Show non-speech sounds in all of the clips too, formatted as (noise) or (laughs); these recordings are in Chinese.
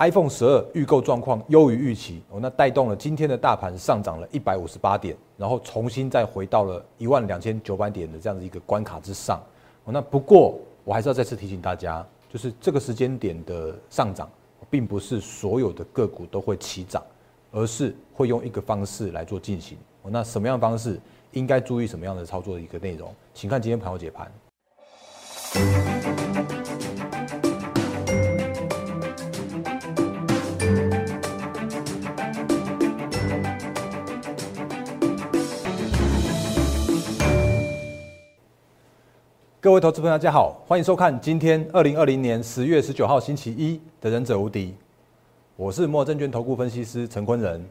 iPhone 十二预购状况优于预期，哦，那带动了今天的大盘上涨了一百五十八点，然后重新再回到了一万两千九百点的这样的一个关卡之上。哦，那不过我还是要再次提醒大家，就是这个时间点的上涨，并不是所有的个股都会齐涨，而是会用一个方式来做进行。哦，那什么样的方式？应该注意什么样的操作的一个内容？请看今天盘后解盘。各位投资朋友，大家好，欢迎收看今天二零二零年十月十九号星期一的《忍者无敌》，我是摩证券投顾分析师陈坤仁。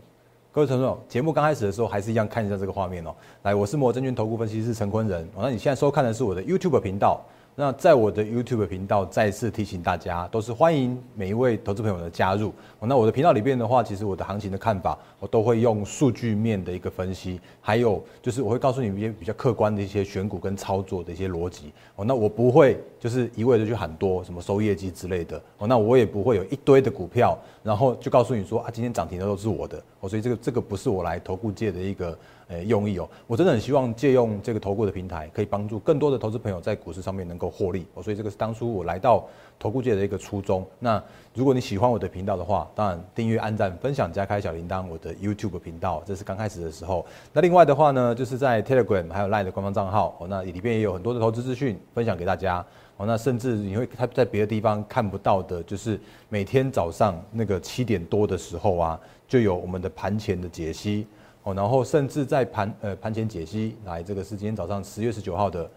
各位朋友，节目刚开始的时候还是一样看一下这个画面哦。来，我是摩证券投顾分析师陈坤仁。那你现在收看的是我的 YouTube 频道。那在我的 YouTube 频道，再次提醒大家，都是欢迎每一位投资朋友的加入。那我的频道里边的话，其实我的行情的看法，我都会用数据面的一个分析，还有就是我会告诉你一些比较客观的一些选股跟操作的一些逻辑。哦，那我不会就是一味的去喊多什么收业绩之类的。哦，那我也不会有一堆的股票，然后就告诉你说啊，今天涨停的都是我的。哦，所以这个这个不是我来投顾界的一个。诶，用意哦，我真的很希望借用这个投顾的平台，可以帮助更多的投资朋友在股市上面能够获利哦。所以这个是当初我来到投顾界的一个初衷。那如果你喜欢我的频道的话，当然订阅、按赞、分享、加开小铃铛，我的 YouTube 频道，这是刚开始的时候。那另外的话呢，就是在 Telegram 还有 Line 的官方账号哦，那里边也有很多的投资资讯分享给大家哦。那甚至你会他在别的地方看不到的，就是每天早上那个七点多的时候啊，就有我们的盘前的解析。哦，然后甚至在盘呃盘前解析，来这个是今天早上十月十九号的，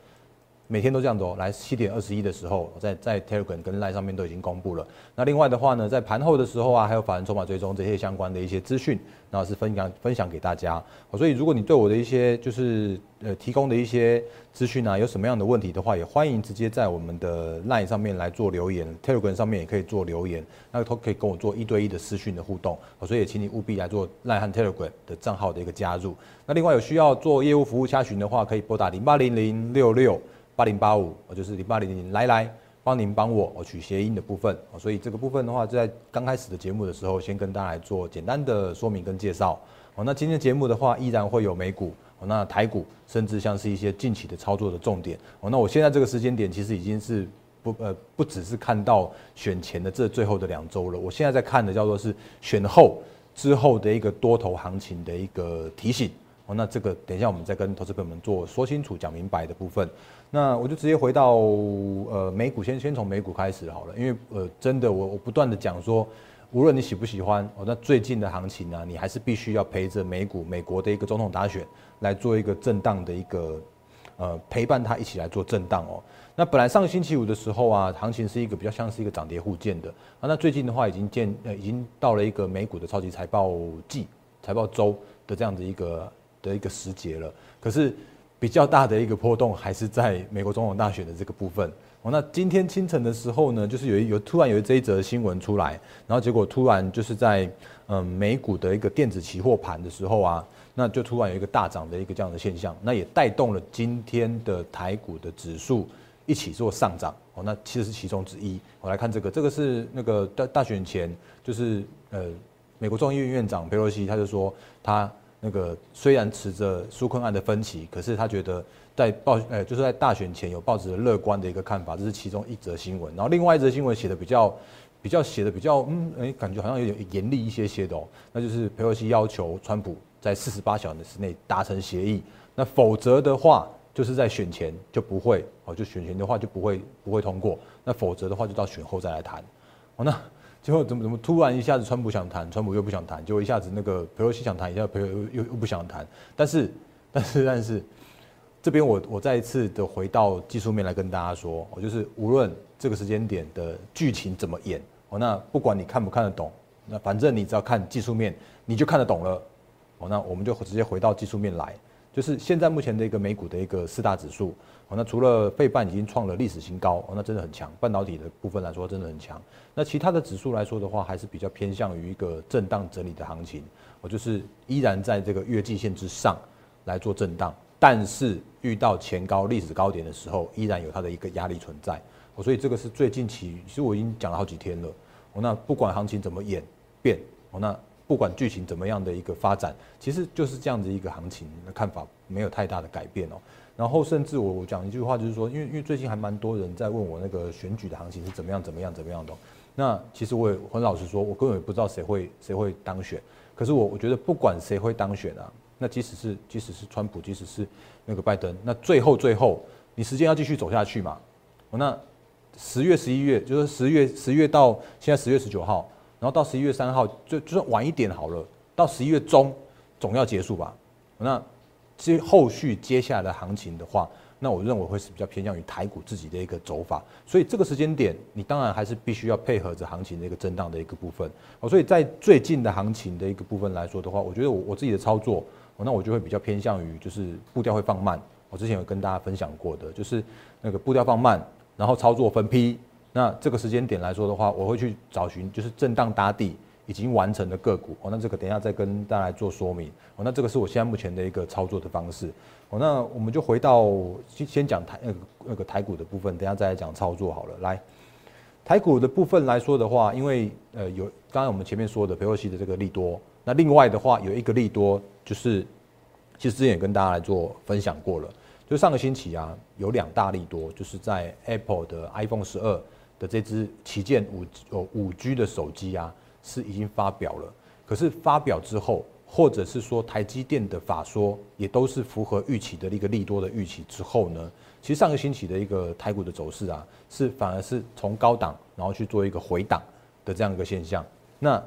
每天都这样子哦。来七点二十一的时候，在在 Telegram 跟 Line 上面都已经公布了。那另外的话呢，在盘后的时候啊，还有法人筹码追踪这些相关的一些资讯，然后是分享分享给大家。所以如果你对我的一些就是呃提供的一些资讯啊，有什么样的问题的话，也欢迎直接在我们的 Line 上面来做留言，Telegram 上面也可以做留言，那都可以跟我做一对一的私讯的互动。所以也请你务必来做 Line 和 Telegram 的账号的一个加入。那另外有需要做业务服务查询的话，可以拨打零八零零六六八零八五，我就是零八零零来来帮您帮我我取谐音的部分。所以这个部分的话，在刚开始的节目的时候，先跟大家来做简单的说明跟介绍。哦，那今天节目的话，依然会有美股。那台股甚至像是一些近期的操作的重点哦，那我现在这个时间点其实已经是不呃不只是看到选前的这最后的两周了，我现在在看的叫做是选后之后的一个多头行情的一个提醒哦，那这个等一下我们再跟投资朋友们做说清楚讲明白的部分，那我就直接回到呃美股先先从美股开始好了，因为呃真的我我不断的讲说。无论你喜不喜欢哦，那最近的行情呢，你还是必须要陪着美股、美国的一个总统大选来做一个震荡的一个呃陪伴，它一起来做震荡哦。那本来上个星期五的时候啊，行情是一个比较像是一个涨跌互见的啊。那最近的话，已经见呃已经到了一个美股的超级财报季、财报周的这样子一个的一个时节了。可是比较大的一个波动还是在美国总统大选的这个部分。哦，那今天清晨的时候呢，就是有有突然有这一则新闻出来，然后结果突然就是在嗯美股的一个电子期货盘的时候啊，那就突然有一个大涨的一个这样的现象，那也带动了今天的台股的指数一起做上涨。哦，那其实是其中之一。我来看这个，这个是那个大大选前，就是呃美国众议院院长佩洛西他就说，他那个虽然持着纾困案的分歧，可是他觉得。在报，呃，就是在大选前有报纸的乐观的一个看法，这是其中一则新闻。然后另外一则新闻写的比较，比较写的比较，嗯，哎，感觉好像有点严厉一些些的哦。那就是佩洛西要求川普在四十八小时内达成协议，那否则的话，就是在选前就不会，哦，就选前的话就不会不会通过。那否则的话，就到选后再来谈。哦，那最后怎么怎么突然一下子川普想谈，川普又不想谈，结果一下子那个佩洛西想谈一下，佩洛又又又不想谈。但是，但是，但是。这边我我再一次的回到技术面来跟大家说，我就是无论这个时间点的剧情怎么演，哦，那不管你看不看得懂，那反正你只要看技术面，你就看得懂了，哦，那我们就直接回到技术面来，就是现在目前的一个美股的一个四大指数，哦，那除了费半已经创了历史新高，哦，那真的很强，半导体的部分来说真的很强，那其他的指数来说的话，还是比较偏向于一个震荡整理的行情，我就是依然在这个月季线之上来做震荡。但是遇到前高历史高点的时候，依然有它的一个压力存在。我所以这个是最近期，其实我已经讲了好几天了。哦，那不管行情怎么演变，哦，那不管剧情怎么样的一个发展，其实就是这样子一个行情的看法没有太大的改变哦。然后甚至我我讲一句话就是说，因为因为最近还蛮多人在问我那个选举的行情是怎么样怎么样怎么样的。那其实我也很老实说，我根本也不知道谁会谁会当选。可是我我觉得不管谁会当选啊，那即使是即使是川普，即使是那个拜登，那最后最后你时间要继续走下去嘛？那十月十一月就是十月十月到现在十月十九号，然后到十一月三号就就算晚一点好了，到十一月中总要结束吧？那接后续接下来的行情的话。那我认为会是比较偏向于台股自己的一个走法，所以这个时间点，你当然还是必须要配合着行情的一个震荡的一个部分哦。所以在最近的行情的一个部分来说的话，我觉得我我自己的操作，那我就会比较偏向于就是步调会放慢。我之前有跟大家分享过的，就是那个步调放慢，然后操作分批。那这个时间点来说的话，我会去找寻就是震荡打底。已经完成的个股哦，那这个等一下再跟大家来做说明哦。那这个是我现在目前的一个操作的方式哦。那我们就回到先先讲台那个那个台股的部分，等一下再来讲操作好了。来，台股的部分来说的话，因为呃有刚才我们前面说的裴洛西的这个利多，那另外的话有一个利多就是，其实之前也跟大家来做分享过了，就上个星期啊有两大利多，就是在 Apple 的 iPhone 十二的这支旗舰五哦五 G 的手机啊。是已经发表了，可是发表之后，或者是说台积电的法说也都是符合预期的一个利多的预期之后呢，其实上个星期的一个台股的走势啊，是反而是从高档然后去做一个回档的这样一个现象。那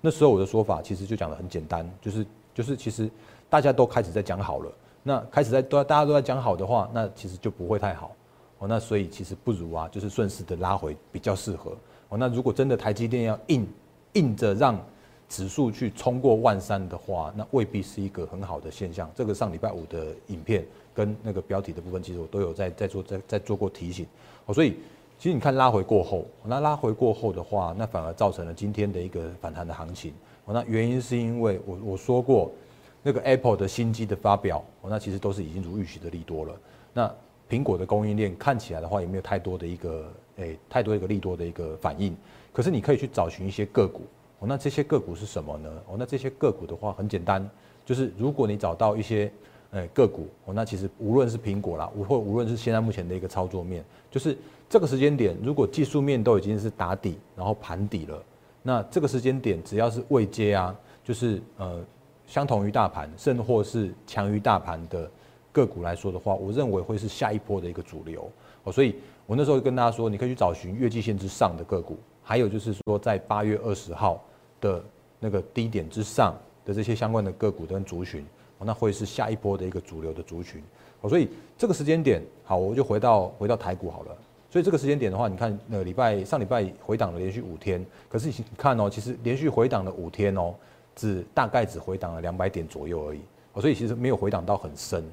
那时候我的说法其实就讲的很简单，就是就是其实大家都开始在讲好了，那开始在都大家都在讲好的话，那其实就不会太好那所以其实不如啊，就是顺势的拉回比较适合哦。那如果真的台积电要硬硬着让指数去冲过万三的话，那未必是一个很好的现象。这个上礼拜五的影片跟那个标题的部分，其实我都有在在做在在做过提醒。哦，所以其实你看拉回过后，那拉回过后的话，那反而造成了今天的一个反弹的行情。哦，那原因是因为我我说过，那个 Apple 的新机的发表，哦，那其实都是已经如预期的利多了。那苹果的供应链看起来的话，也没有太多的一个诶太多一个利多的一个反应。可是你可以去找寻一些个股哦，那这些个股是什么呢？哦，那这些个股的话很简单，就是如果你找到一些诶个股哦，那其实无论是苹果啦，或无论是现在目前的一个操作面，就是这个时间点，如果技术面都已经是打底，然后盘底了，那这个时间点只要是未接啊，就是呃相同于大盘，甚或是强于大盘的个股来说的话，我认为会是下一波的一个主流哦，所以我那时候跟大家说，你可以去找寻月季线之上的个股。还有就是说，在八月二十号的那个低点之上的这些相关的个股跟族群，那会是下一波的一个主流的族群。哦，所以这个时间点，好，我就回到回到台股好了。所以这个时间点的话，你看，那个礼拜上礼拜回档了连续五天，可是你看哦，其实连续回档了五天哦，只大概只回档了两百点左右而已。哦，所以其实没有回档到很深。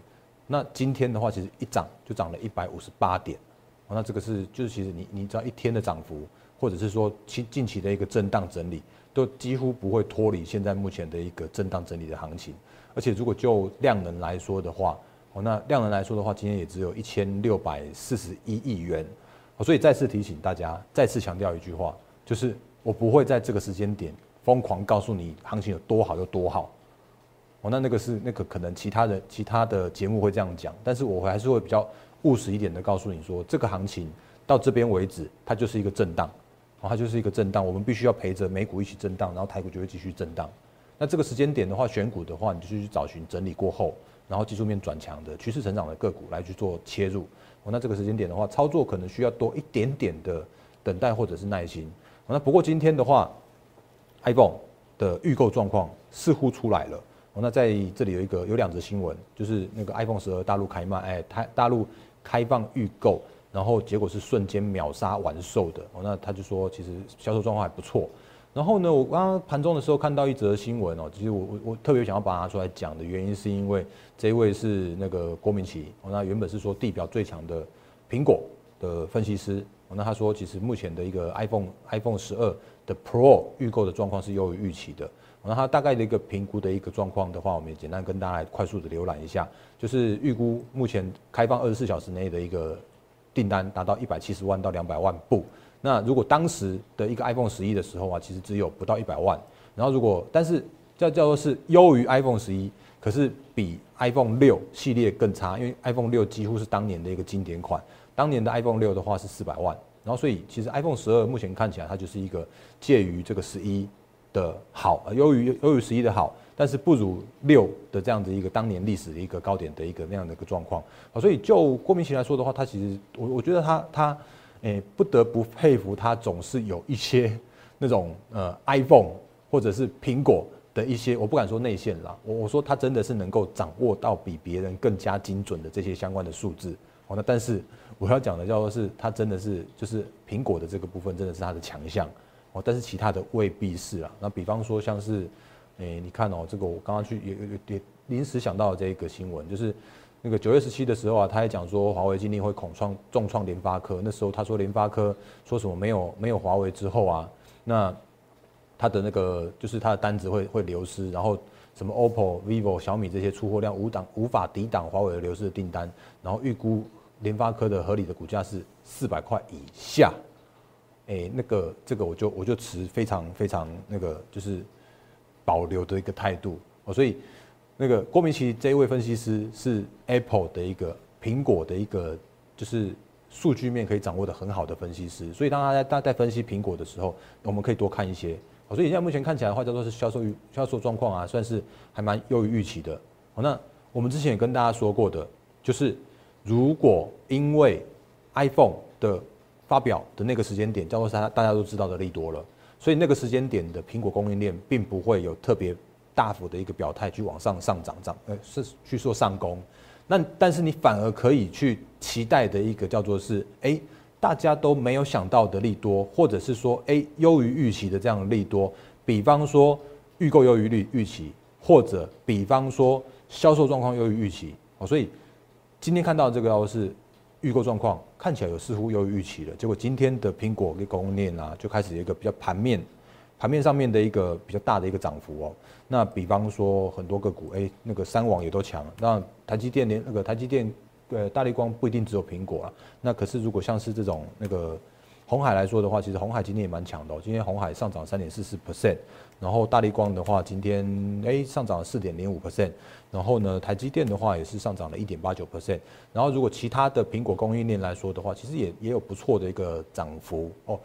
那今天的话，其实一涨就涨了一百五十八点。哦，那这个是就是其实你你知道一天的涨幅。或者是说近近期的一个震荡整理，都几乎不会脱离现在目前的一个震荡整理的行情。而且如果就量能来说的话，哦，那量能来说的话，今天也只有一千六百四十一亿元。哦，所以再次提醒大家，再次强调一句话，就是我不会在这个时间点疯狂告诉你行情有多好有多好。哦，那那个是那个可能其他的其他的节目会这样讲，但是我还是会比较务实一点的告诉你说，这个行情到这边为止，它就是一个震荡。它就是一个震荡，我们必须要陪着美股一起震荡，然后台股就会继续震荡。那这个时间点的话，选股的话，你就去找寻整理过后，然后技术面转强的趋势成长的个股来去做切入。哦，那这个时间点的话，操作可能需要多一点点的等待或者是耐心。那不过今天的话，iPhone 的预购状况似乎出来了。哦，那在这里有一个有两则新闻，就是那个 iPhone 十二大陆开卖，哎，台大陆开放预购。然后结果是瞬间秒杀完售的哦，那他就说其实销售状况还不错。然后呢，我刚刚盘中的时候看到一则新闻哦，其实我我我特别想要把它拿出来讲的原因，是因为这一位是那个郭明奇哦，那原本是说地表最强的苹果的分析师哦，那他说其实目前的一个 iPhone iPhone 十二的 Pro 预购的状况是优于预期的。那它大概的一个评估的一个状况的话，我们也简单跟大家来快速的浏览一下，就是预估目前开放二十四小时内的一个。订单达到一百七十万到两百万部那如果当时的一个 iPhone 十一的时候啊，其实只有不到一百万。然后如果但是叫叫做是优于 iPhone 十一，可是比 iPhone 六系列更差，因为 iPhone 六几乎是当年的一个经典款。当年的 iPhone 六的话是四百万，然后所以其实 iPhone 十二目前看起来它就是一个介于这个十一的好，优于优于十一的好，但是不如六的这样子一个当年历史的一个高点的一个那样的一个状况。啊，所以就郭明奇来说的话，他其实我我觉得他他诶不得不佩服他总是有一些 (laughs) 那种呃 iPhone 或者是苹果的一些，我不敢说内线啦，我我说他真的是能够掌握到比别人更加精准的这些相关的数字。哦，那但是我要讲的叫做是，他真的是就是苹果的这个部分真的是他的强项哦，但是其他的未必是啊。那比方说像是，诶，你看哦，这个我刚刚去也也也临时想到这一个新闻，就是那个九月十七的时候啊，他还讲说华为今天会恐创重创联发科，那时候他说联发科说什么没有没有华为之后啊，那他的那个就是他的单子会会流失，然后。什么 OPPO、vivo、小米这些出货量无挡无法抵挡华为的流失的订单，然后预估联发科的合理的股价是四百块以下，哎，那个这个我就我就持非常非常那个就是保留的一个态度哦，所以那个郭明奇这一位分析师是 Apple 的一个苹果的一个就是数据面可以掌握的很好的分析师，所以当他在他在分析苹果的时候，我们可以多看一些。所以现在目前看起来的话，叫做是销售销售状况啊，算是还蛮优于预期的。好，那我们之前也跟大家说过的，就是如果因为 iPhone 的发表的那个时间点，叫做大家大家都知道的利多了，所以那个时间点的苹果供应链并不会有特别大幅的一个表态去往上上涨涨，呃，是去做上攻。那但是你反而可以去期待的一个叫做是，哎。大家都没有想到的利多，或者是说，哎，优于预期的这样的利多，比方说预购优于预预期，或者比方说销售状况优于预期，哦，所以今天看到这个是预购状况看起来有似乎优于预期了，结果今天的苹果跟供应链啊就开始有一个比较盘面，盘面上面的一个比较大的一个涨幅哦，那比方说很多个股，哎，那个三网也都强，那台积电连那个台积电。对，大力光不一定只有苹果啊。那可是如果像是这种那个红海来说的话，其实红海今天也蛮强的。哦今天红海上涨三点四四 percent，然后大力光的话今天哎上涨了四点零五 percent，然后呢台积电的话也是上涨了一点八九 percent。然后如果其他的苹果供应链来说的话，其实也也有不错的一个涨幅哦。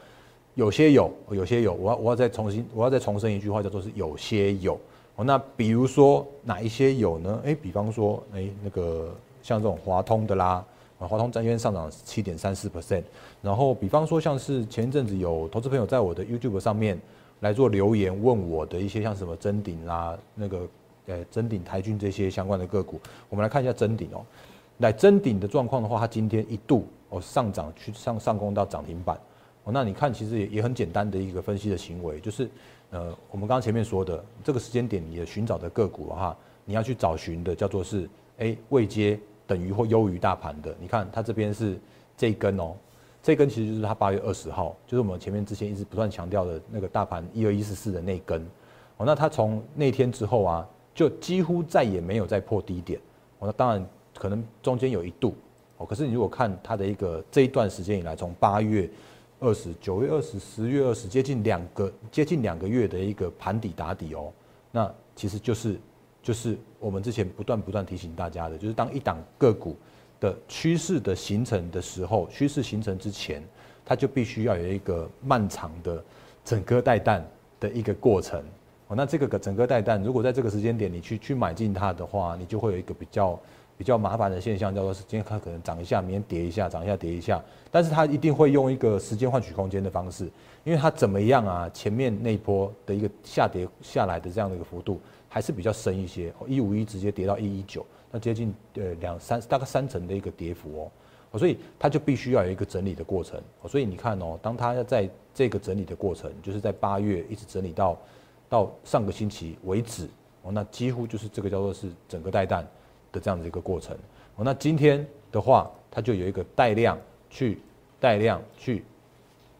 有些有，有些有。我要我要再重新我要再重申一句话，叫做是有些有。哦，那比如说哪一些有呢？哎，比方说哎那个。像这种华通的啦，啊，华通今天上涨七点三四 percent，然后比方说像是前一阵子有投资朋友在我的 YouTube 上面来做留言问我的一些像什么真顶啦，那个呃真顶台军这些相关的个股，我们来看一下真顶哦，来真顶的状况的话，它今天一度哦上涨去上上攻到涨停板哦，那你看其实也也很简单的一个分析的行为，就是呃我们刚刚前面说的这个时间点你的寻找的个股哈，你要去找寻的叫做是哎未接。等于或优于大盘的，你看它这边是这一根哦，这根其实就是它八月二十号，就是我们前面之前一直不断强调的那个大盘一二一四四的那根。哦，那它从那天之后啊，就几乎再也没有再破低点。哦，那当然可能中间有一度。哦，可是你如果看它的一个这一段时间以来，从八月二十九月二十十月二十接近两个接近两个月的一个盘底打底哦，那其实就是。就是我们之前不断不断提醒大家的，就是当一档个股的趋势的形成的时候，趋势形成之前，它就必须要有一个漫长的整个带弹的一个过程。哦，那这个个整个带弹，如果在这个时间点你去去买进它的话，你就会有一个比较比较麻烦的现象，叫做是今天它可能涨一下，明天跌一下，涨一下跌一下，但是它一定会用一个时间换取空间的方式，因为它怎么样啊？前面那一波的一个下跌下来的这样的一个幅度。还是比较深一些，一五一直接跌到一一九，接近呃两三大概三成的一个跌幅哦，所以它就必须要有一个整理的过程，所以你看哦，当它要在这个整理的过程，就是在八月一直整理到到上个星期为止哦，那几乎就是这个叫做是整个带弹的这样的一个过程。哦，那今天的话，它就有一个带量去带量去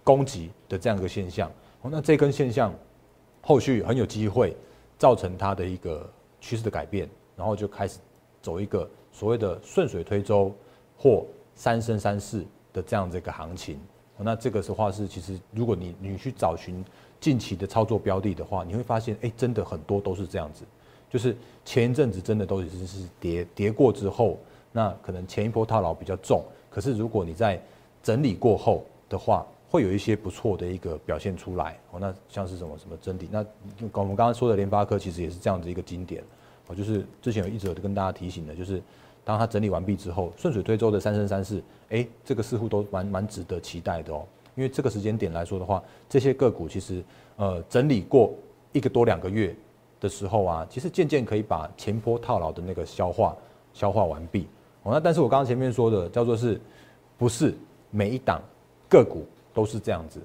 攻击的这样一个现象。哦，那这根现象后续很有机会。造成它的一个趋势的改变，然后就开始走一个所谓的顺水推舟或三升三世的这样子一个行情那这个的话是，其实如果你你去找寻近期的操作标的的话，你会发现，哎，真的很多都是这样子，就是前一阵子真的都已经是跌跌过之后，那可能前一波套牢比较重，可是如果你在整理过后的话，会有一些不错的一个表现出来。哦，那像是什么什么真理，那我们刚刚说的联发科其实也是这样子一个经典。哦，就是之前有一直有跟大家提醒的，就是当它整理完毕之后，顺水推舟的三生三世，哎，这个似乎都蛮蛮值得期待的哦。因为这个时间点来说的话，这些个股其实呃整理过一个多两个月的时候啊，其实渐渐可以把前坡套牢的那个消化消化完毕。哦，那但是我刚刚前面说的叫做是，不是每一档个股都是这样子。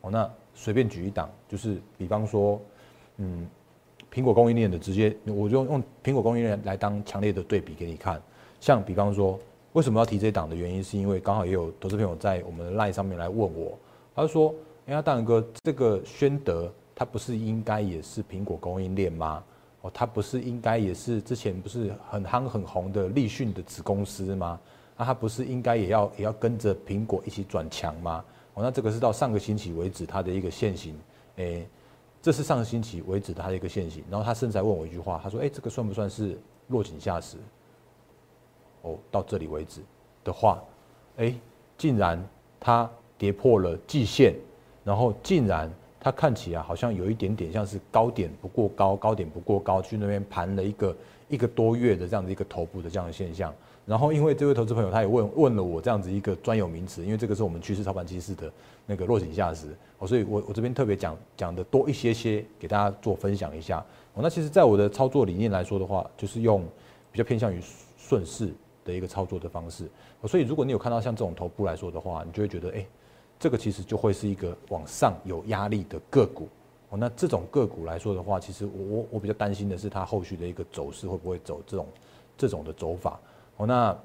哦，那随便举一档，就是比方说，嗯。苹果供应链的直接，我就用苹果供应链来当强烈的对比给你看。像比方说，为什么要提这档的原因，是因为刚好也有投资朋友在我们的 line 上面来问我，他就说：“哎呀，大仁哥，这个宣德它不是应该也是苹果供应链吗？哦，它不是应该也是之前不是很夯很红的立讯的子公司吗？那它不是应该也要也要跟着苹果一起转强吗？哦，那这个是到上个星期为止它的一个现行，诶。”这是上个星期为止的它的一个现形，然后他甚至还问我一句话，他说：“哎，这个算不算是落井下石？”哦，到这里为止的话，哎，竟然它跌破了季线，然后竟然它看起来好像有一点点像是高点不过高，高点不过高，去那边盘了一个一个多月的这样的一个头部的这样的现象。然后，因为这位投资朋友他也问问了我这样子一个专有名词，因为这个是我们趋势操盘机制的那个落井下石，哦，所以我我这边特别讲讲的多一些些，给大家做分享一下。哦，那其实，在我的操作理念来说的话，就是用比较偏向于顺势的一个操作的方式。哦，所以如果你有看到像这种头部来说的话，你就会觉得，哎，这个其实就会是一个往上有压力的个股。那这种个股来说的话，其实我我我比较担心的是它后续的一个走势会不会走这种这种的走法。哦，那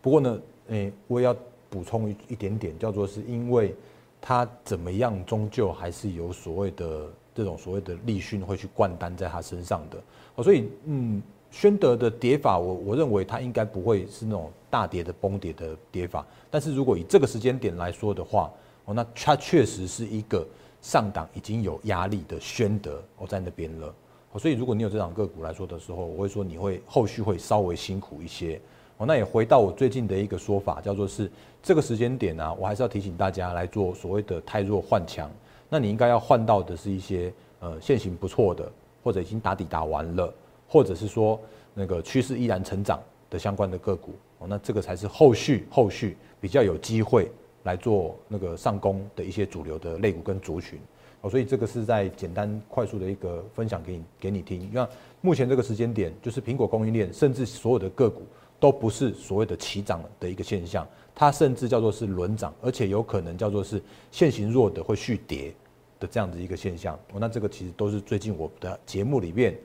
不过呢，诶，我也要补充一一点点，叫做是因为它怎么样，终究还是有所谓的这种所谓的利讯会去灌单在他身上的。哦，所以嗯，宣德的跌法，我我认为它应该不会是那种大跌的崩跌的跌法。但是如果以这个时间点来说的话，哦，那它确实是一个上档已经有压力的宣德，我，在那边了。所以，如果你有这档个股来说的时候，我会说你会后续会稍微辛苦一些。哦，那也回到我最近的一个说法，叫做是这个时间点呢，我还是要提醒大家来做所谓的太弱换强。那你应该要换到的是一些呃现行不错的，或者已经打底打完了，或者是说那个趋势依然成长的相关的个股。哦，那这个才是后续后续比较有机会来做那个上攻的一些主流的类股跟族群。哦，所以这个是在简单快速的一个分享给你给你听。那目前这个时间点，就是苹果供应链，甚至所有的个股都不是所谓的齐涨的一个现象，它甚至叫做是轮涨，而且有可能叫做是现行弱的会续跌的这样子一个现象。哦，那这个其实都是最近我的节目里面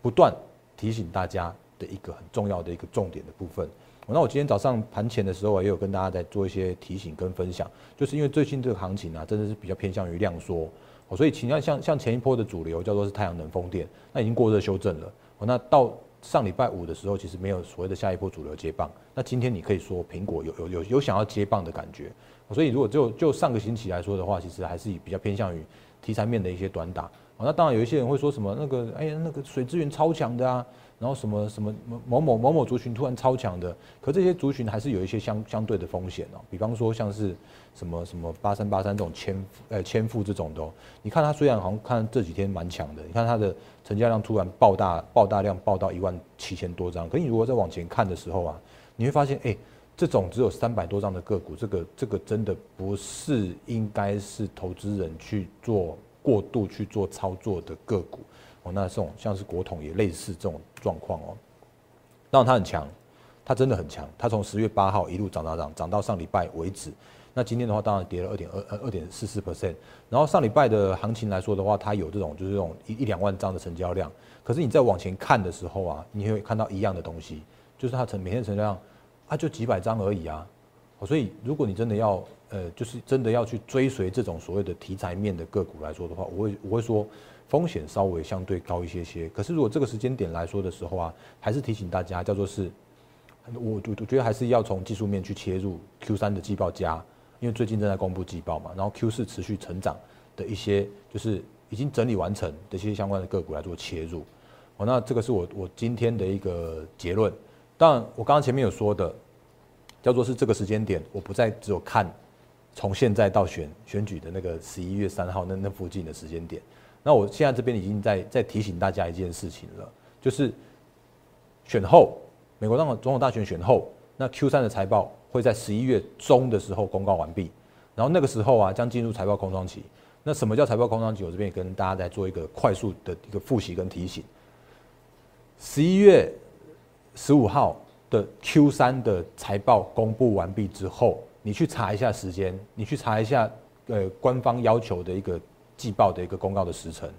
不断提醒大家的一个很重要的一个重点的部分。那我今天早上盘前的时候，也有跟大家在做一些提醒跟分享，就是因为最近这个行情啊，真的是比较偏向于量缩。所以，请要像像前一波的主流叫做是太阳能风电，那已经过热修正了。哦，那到上礼拜五的时候，其实没有所谓的下一波主流接棒。那今天你可以说苹果有有有有想要接棒的感觉。所以，如果就就上个星期来说的话，其实还是比较偏向于题材面的一些短打。哦，那当然有一些人会说什么那个哎呀那个水资源超强的啊。然后什么什么某某某某族群突然超强的，可这些族群还是有一些相相对的风险哦。比方说像是什么什么八三八三这种千呃千富这种的，你看它虽然好像看这几天蛮强的，你看它的成交量突然爆大爆大量爆到一万七千多张，可你如果再往前看的时候啊，你会发现哎，这种只有三百多张的个股，这个这个真的不是应该是投资人去做过度去做操作的个股。哦，那这种像是国统也类似这种状况哦，当然它很强，它真的很强，它从十月八号一路涨涨涨，涨到上礼拜为止。那今天的话，当然跌了二点二二二点四四 percent。然后上礼拜的行情来说的话，它有这种就是这种一一两万张的成交量。可是你再往前看的时候啊，你会看到一样的东西，就是它成每天成交量啊就几百张而已啊。所以如果你真的要呃，就是真的要去追随这种所谓的题材面的个股来说的话，我会我会说。风险稍微相对高一些些，可是如果这个时间点来说的时候啊，还是提醒大家，叫做是，我我我觉得还是要从技术面去切入 Q 三的季报加因为最近正在公布季报嘛，然后 Q 四持续成长的一些就是已经整理完成的一些相关的个股来做切入。哦，那这个是我我今天的一个结论。当然，我刚刚前面有说的，叫做是这个时间点，我不再只有看从现在到选选举的那个十一月三号那那附近的时间点。那我现在这边已经在在提醒大家一件事情了，就是选后，美国总统总统大选选后，那 Q 三的财报会在十一月中的时候公告完毕，然后那个时候啊将进入财报空窗期。那什么叫财报空窗期？我这边也跟大家再做一个快速的一个复习跟提醒。十一月十五号的 Q 三的财报公布完毕之后，你去查一下时间，你去查一下呃官方要求的一个。季报的一个公告的时程，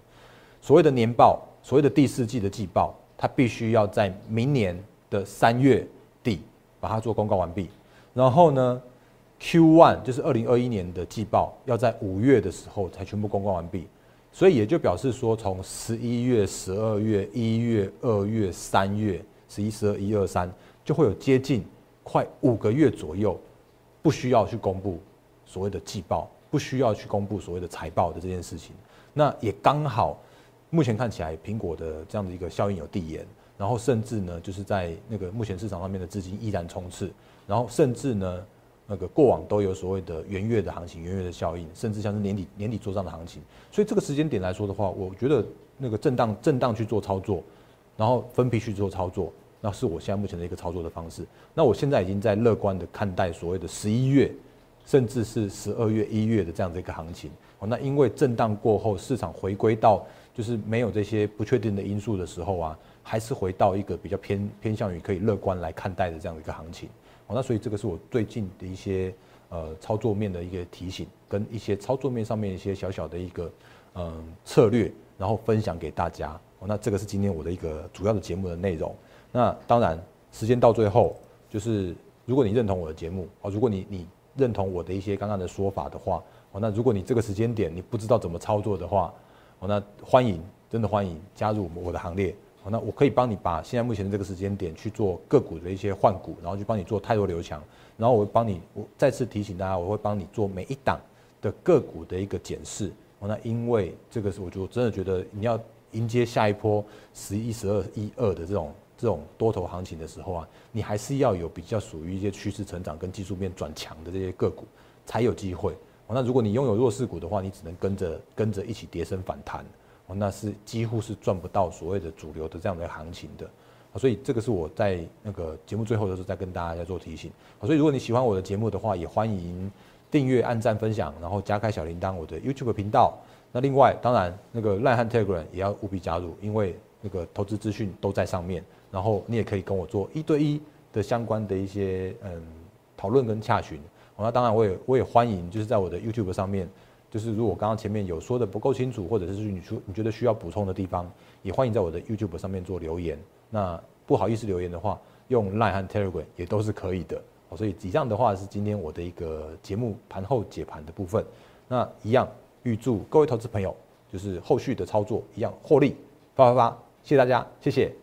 所谓的年报，所谓的第四季的季报，它必须要在明年的三月底把它做公告完毕。然后呢，Q one 就是二零二一年的季报，要在五月的时候才全部公告完毕。所以也就表示说，从十一月、十二月、一月、二月、三月，十一、十二、一二三，就会有接近快五个月左右，不需要去公布所谓的季报。不需要去公布所谓的财报的这件事情，那也刚好，目前看起来苹果的这样的一个效应有递延，然后甚至呢，就是在那个目前市场上面的资金依然充斥，然后甚至呢，那个过往都有所谓的元月的行情、元月的效应，甚至像是年底年底做账的行情，所以这个时间点来说的话，我觉得那个震荡震荡去做操作，然后分批去做操作，那是我现在目前的一个操作的方式。那我现在已经在乐观的看待所谓的十一月。甚至是十二月、一月的这样的一个行情哦，那因为震荡过后，市场回归到就是没有这些不确定的因素的时候啊，还是回到一个比较偏偏向于可以乐观来看待的这样的一个行情哦，那所以这个是我最近的一些呃操作面的一个提醒，跟一些操作面上面一些小小的一个嗯策略，然后分享给大家哦，那这个是今天我的一个主要的节目的内容。那当然，时间到最后，就是如果你认同我的节目哦，如果你你。认同我的一些刚刚的说法的话，哦，那如果你这个时间点你不知道怎么操作的话，哦，那欢迎，真的欢迎加入我的行列，哦，那我可以帮你把现在目前的这个时间点去做个股的一些换股，然后去帮你做太多流强，然后我会帮你，我再次提醒大家，我会帮你做每一档的个股的一个检视，哦，那因为这个是我就真的觉得你要迎接下一波十一、十二、一二的这种。这种多头行情的时候啊，你还是要有比较属于一些趋势成长跟技术面转强的这些个股才有机会。那如果你拥有弱势股的话，你只能跟着跟着一起跌升反弹，那是几乎是赚不到所谓的主流的这样的行情的。所以这个是我在那个节目最后的时候再跟大家在做提醒。所以如果你喜欢我的节目的话，也欢迎订阅、按赞、分享，然后加开小铃铛我的 YouTube 频道。那另外，当然那个赖汉 Telegram 也要务必加入，因为那个投资资讯都在上面。然后你也可以跟我做一对一的相关的一些嗯讨论跟洽询。那当然我也我也欢迎，就是在我的 YouTube 上面，就是如果刚刚前面有说的不够清楚，或者是你说你觉得需要补充的地方，也欢迎在我的 YouTube 上面做留言。那不好意思留言的话，用 Line 和 Telegram 也都是可以的。所以以上的话是今天我的一个节目盘后解盘的部分。那一样预祝各位投资朋友就是后续的操作一样获利发发发，谢谢大家，谢谢。